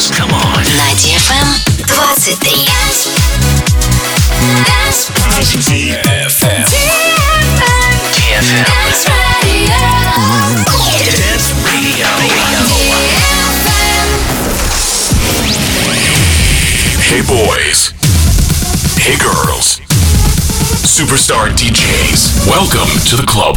dance. Come on. На DFM 23. DFM. DFM. Dance Radio. Hey boys. Hey girls. Superstar DJs. Welcome to the club.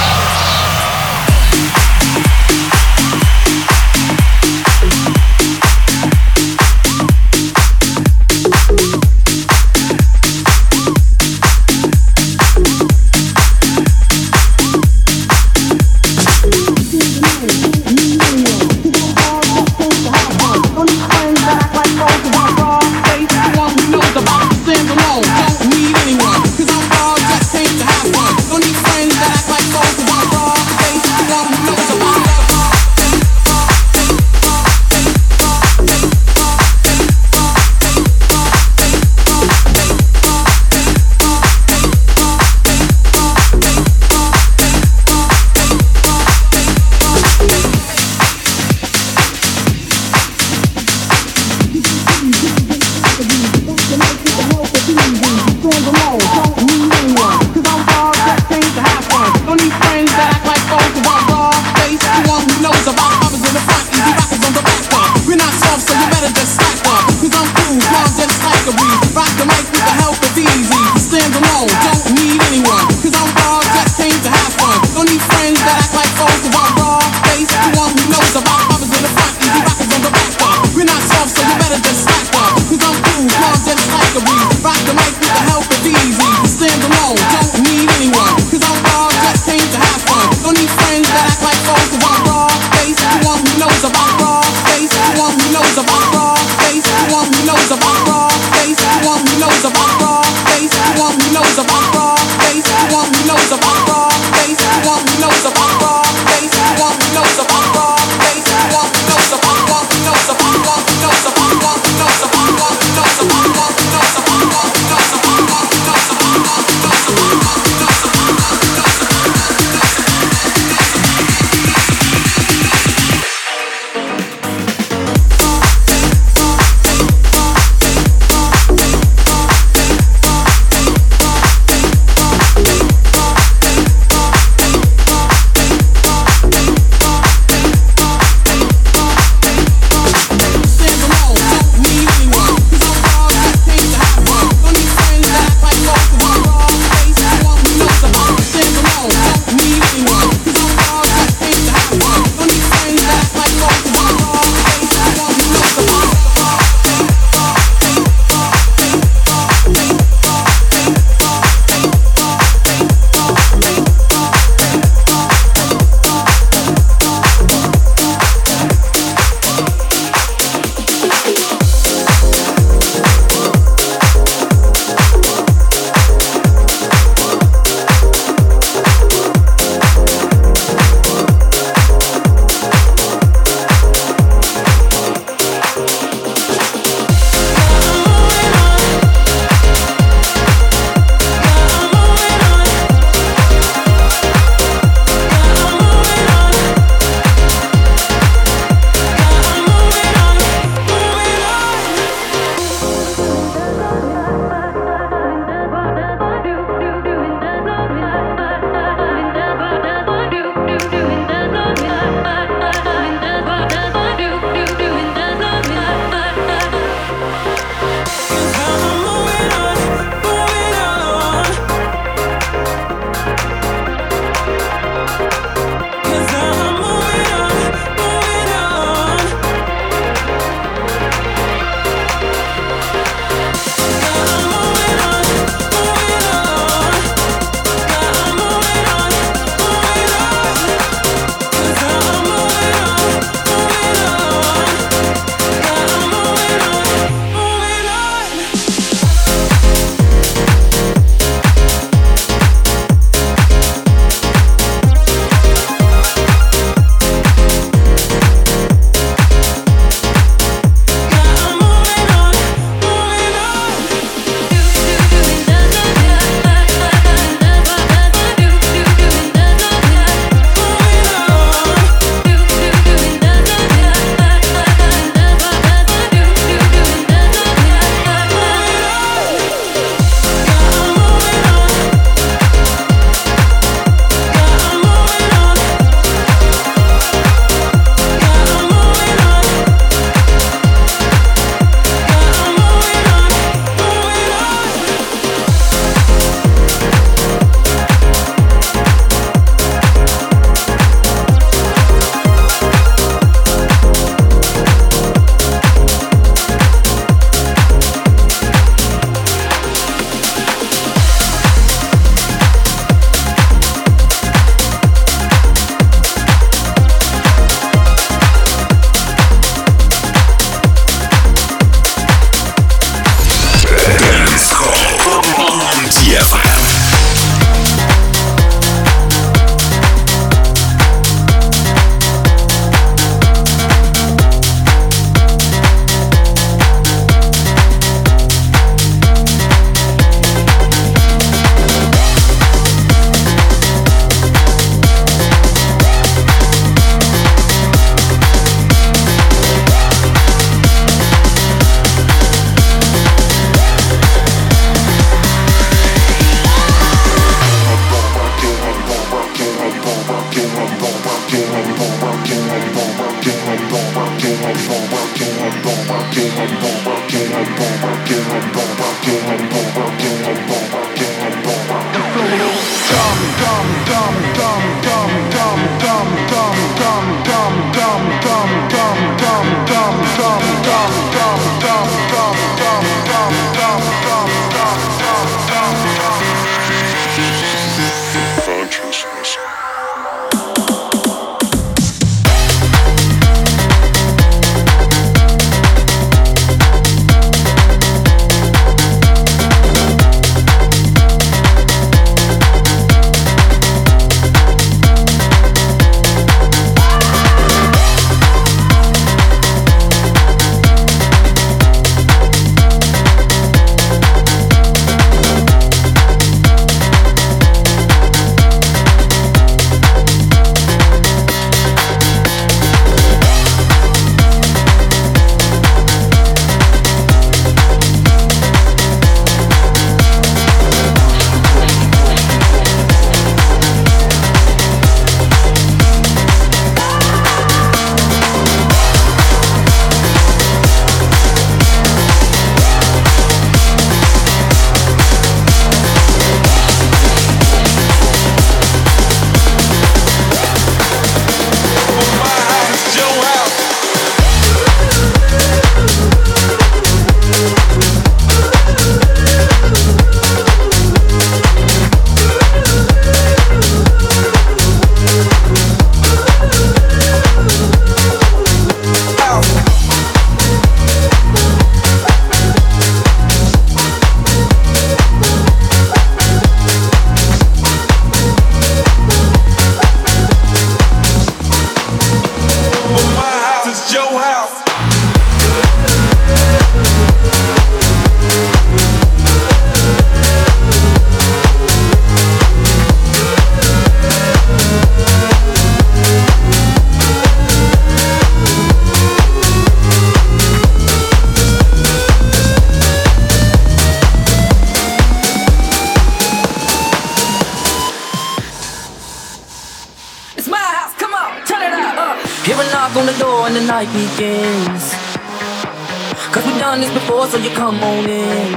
Cause we've done this before, so you come on in.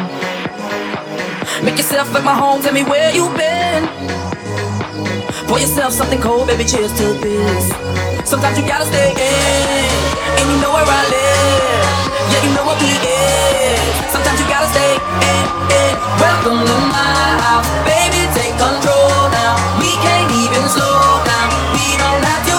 Make yourself like my home, tell me where you've been. Pour yourself something cold, baby, cheers to this. Sometimes you gotta stay in, and you know where I live. Yeah, you know what we is. Sometimes you gotta stay in, in. Welcome to my house, baby, take control now. We can't even slow down, we don't have to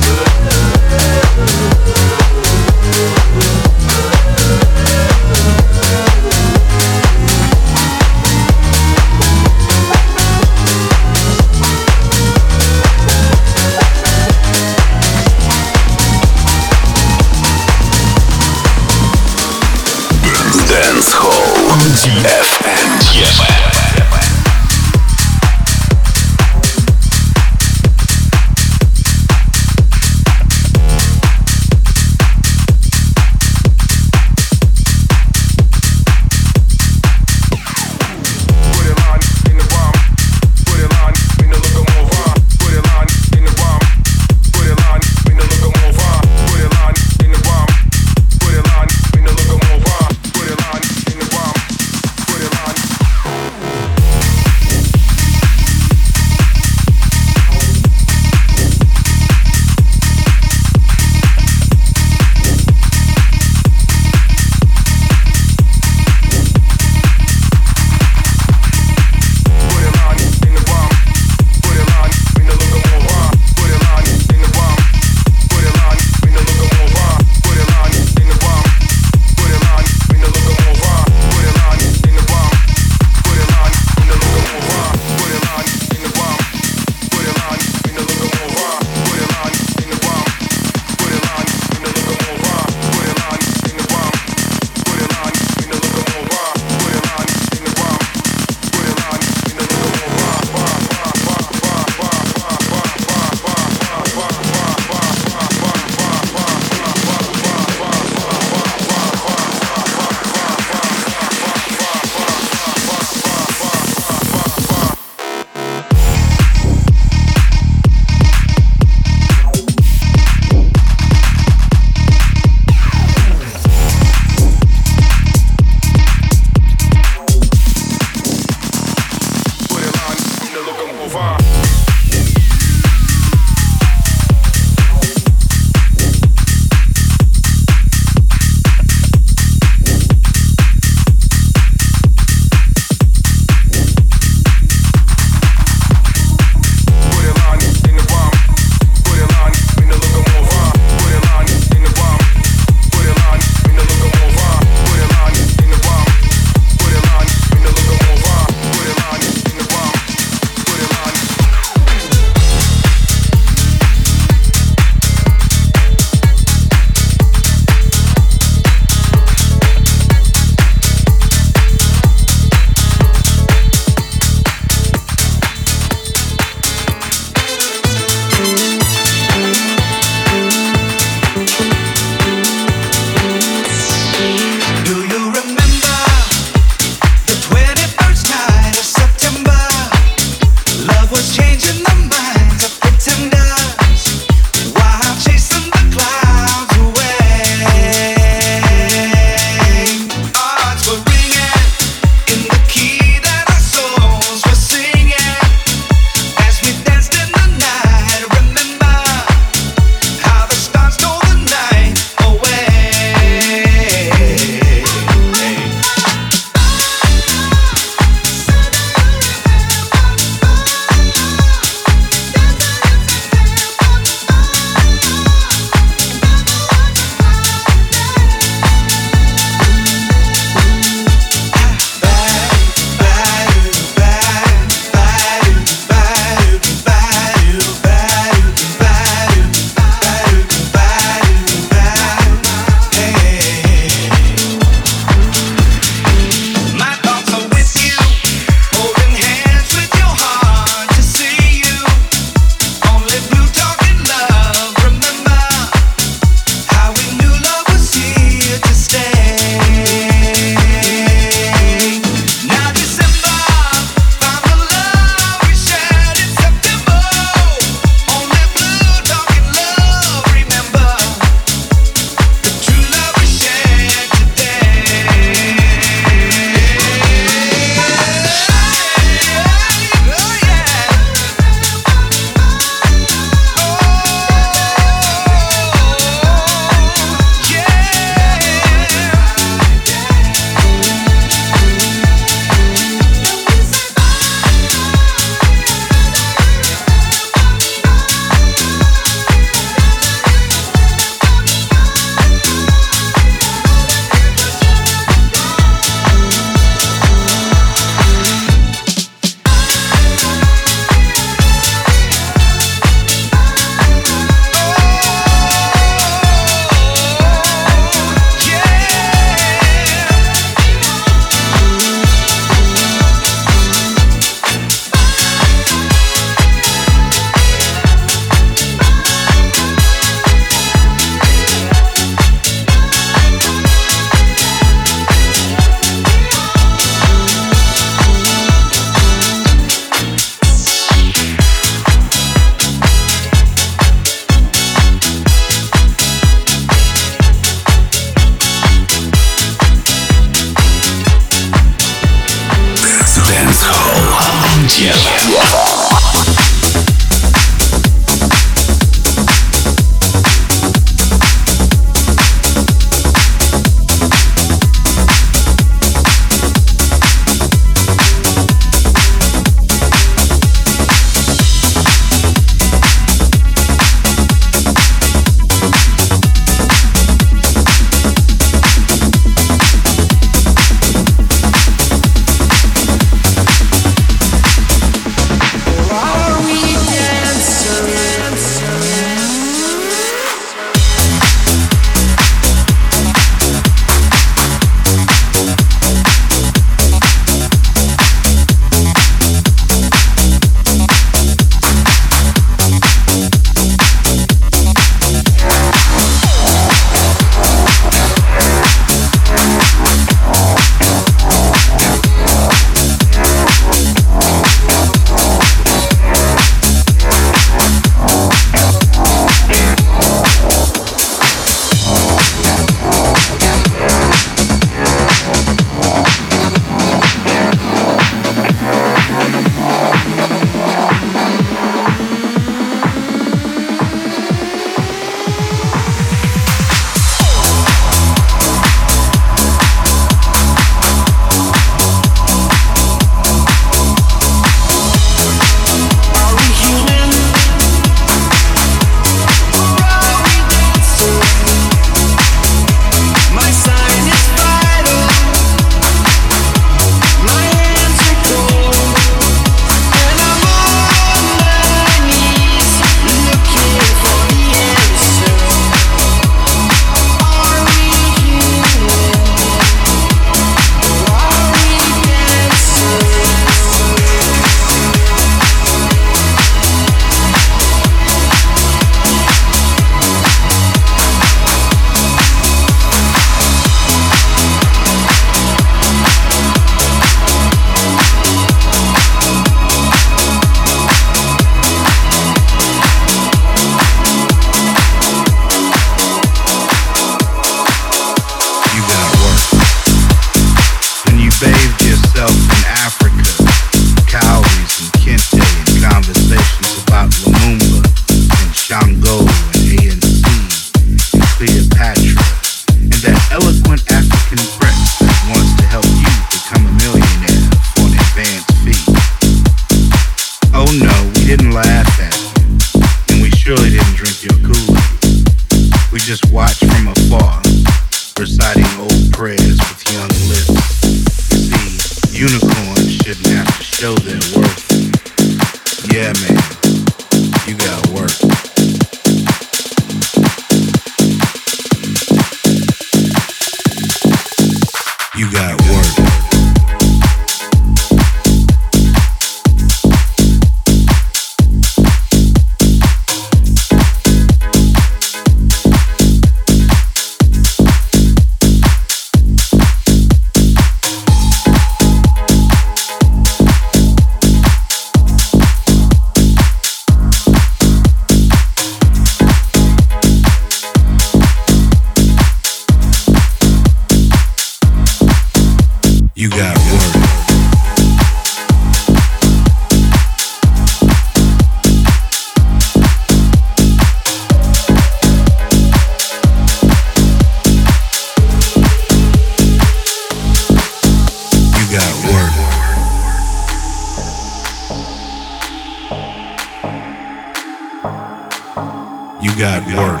got work.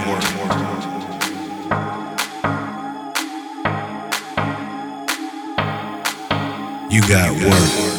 You got work.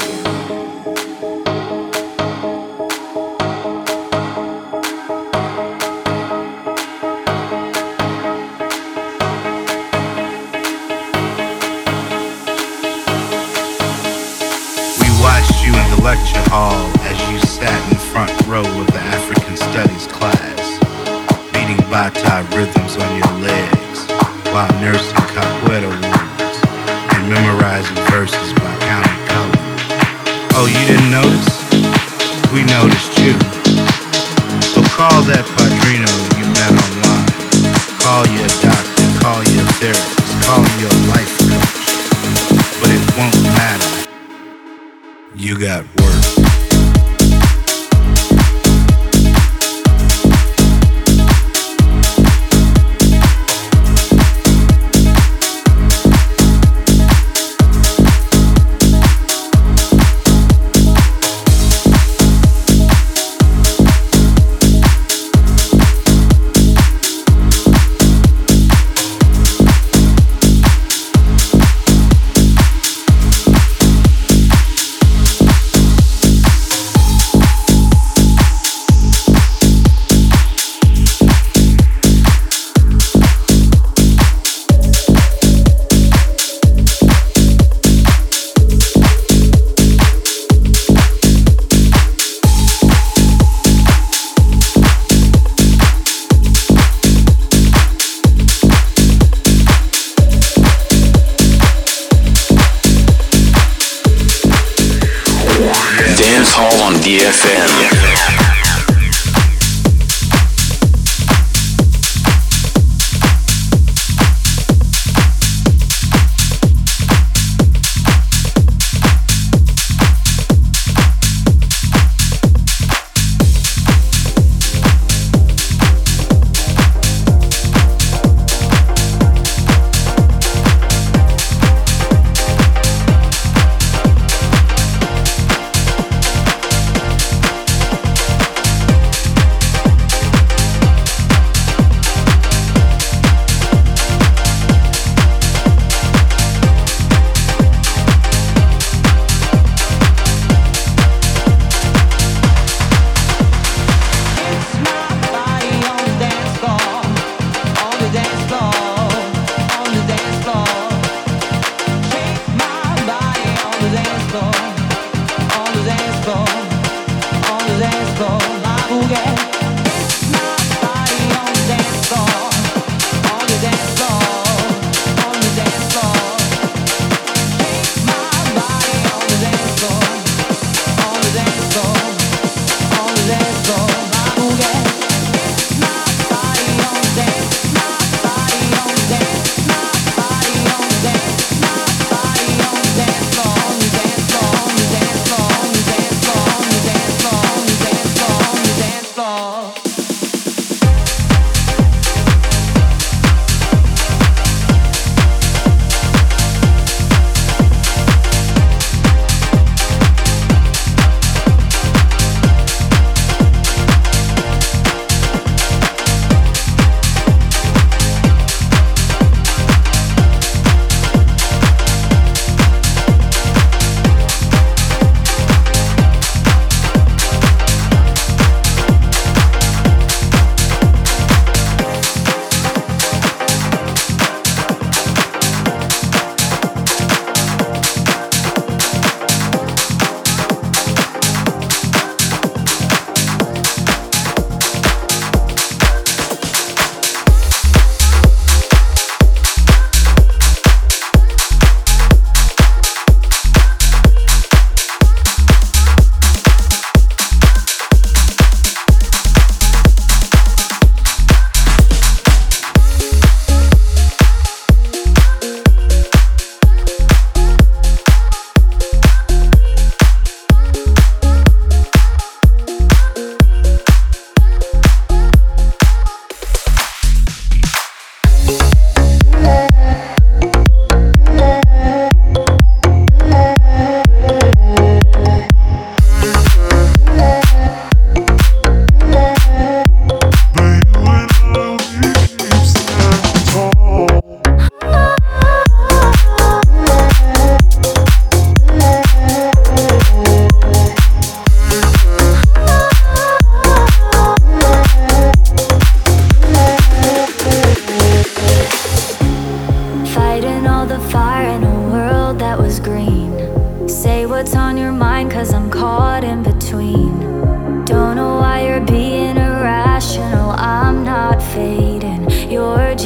FM.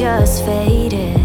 When I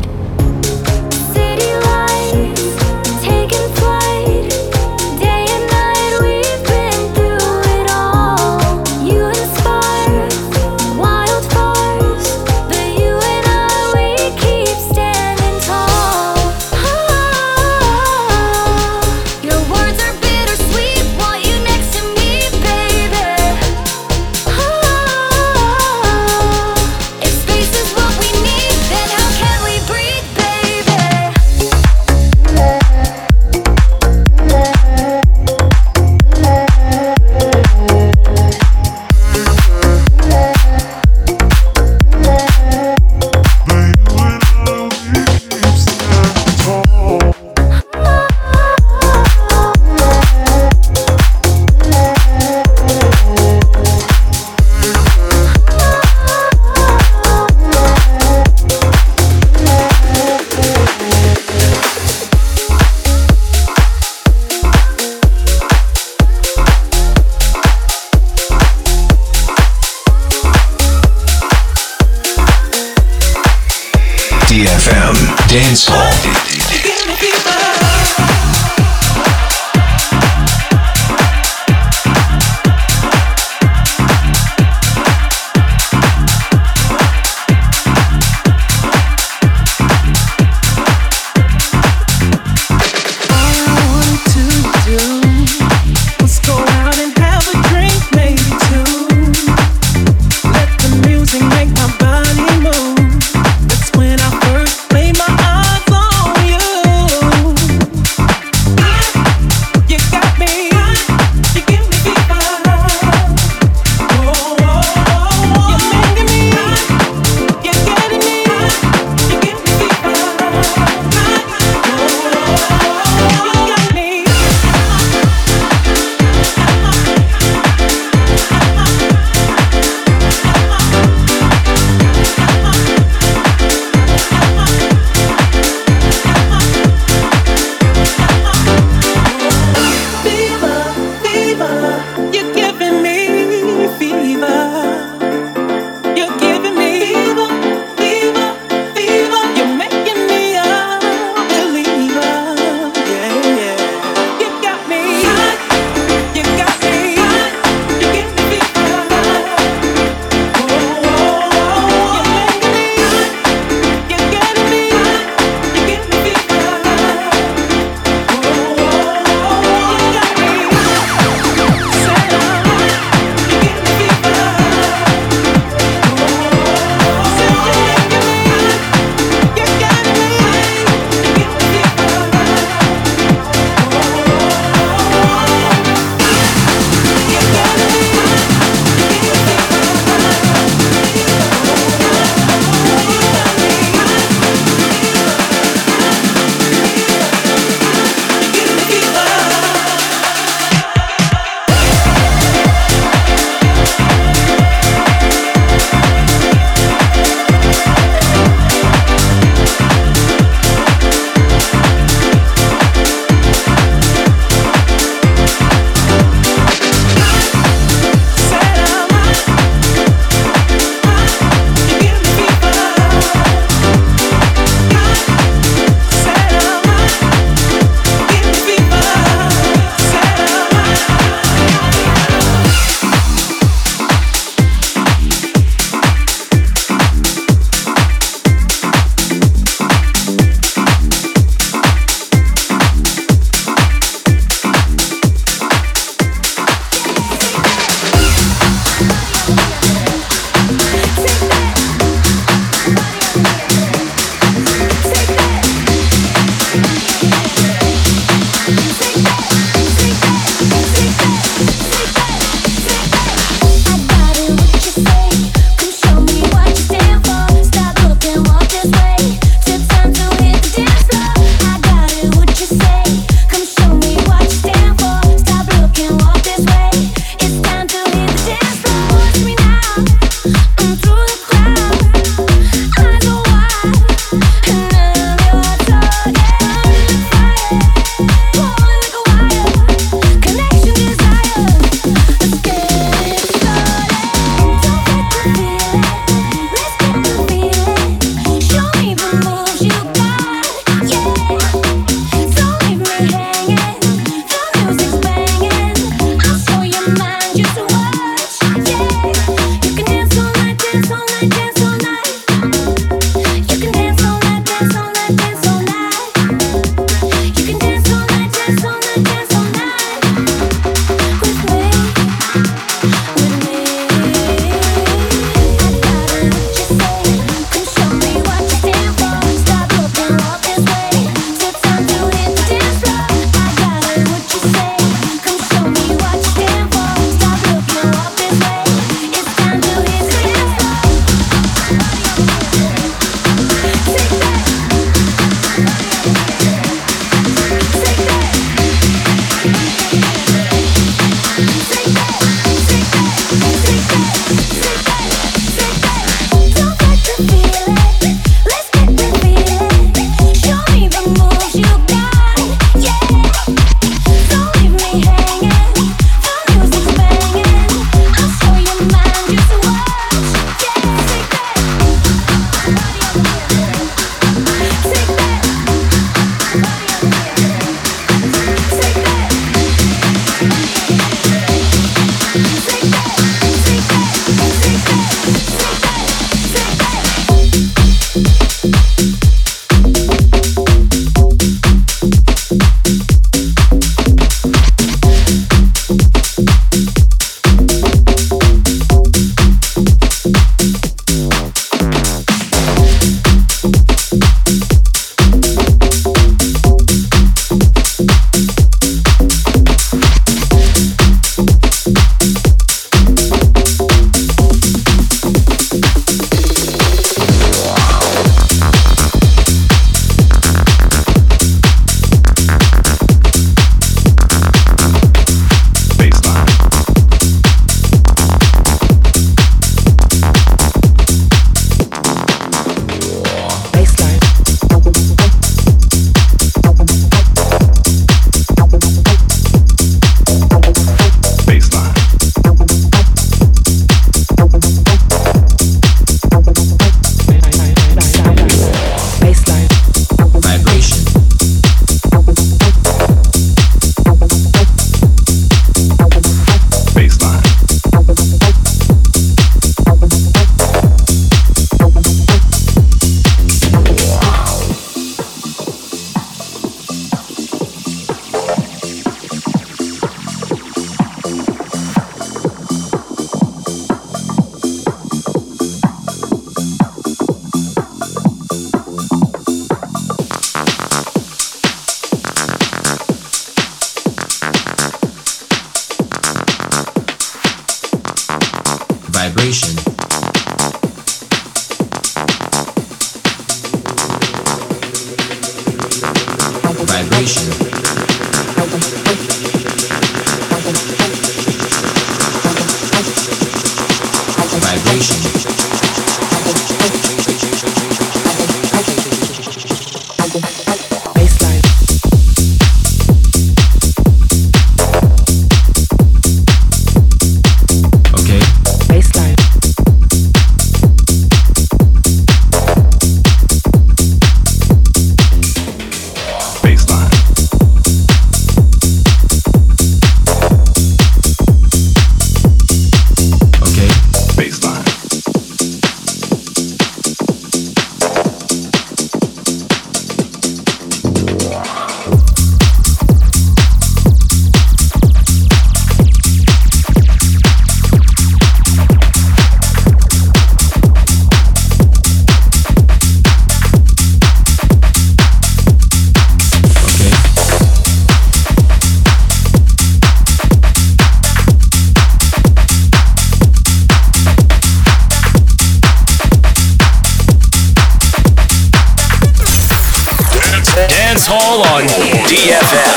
I don't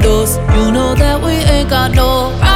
You know that we ain't got no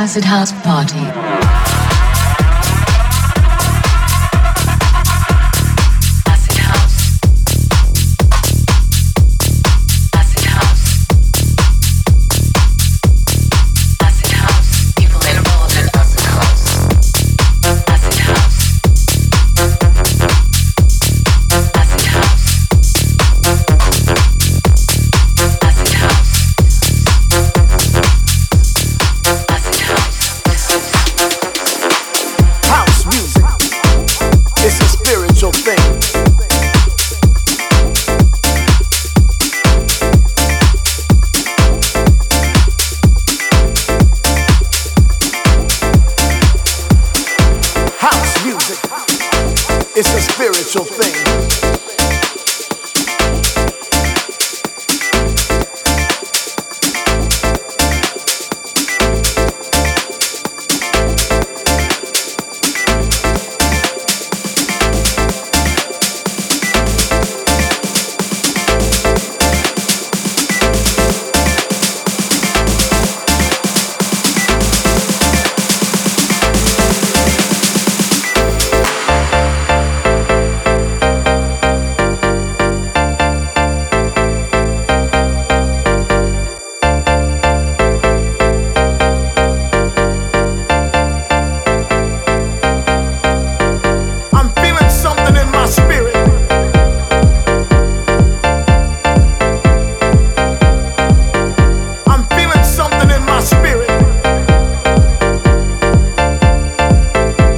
Acid House Party.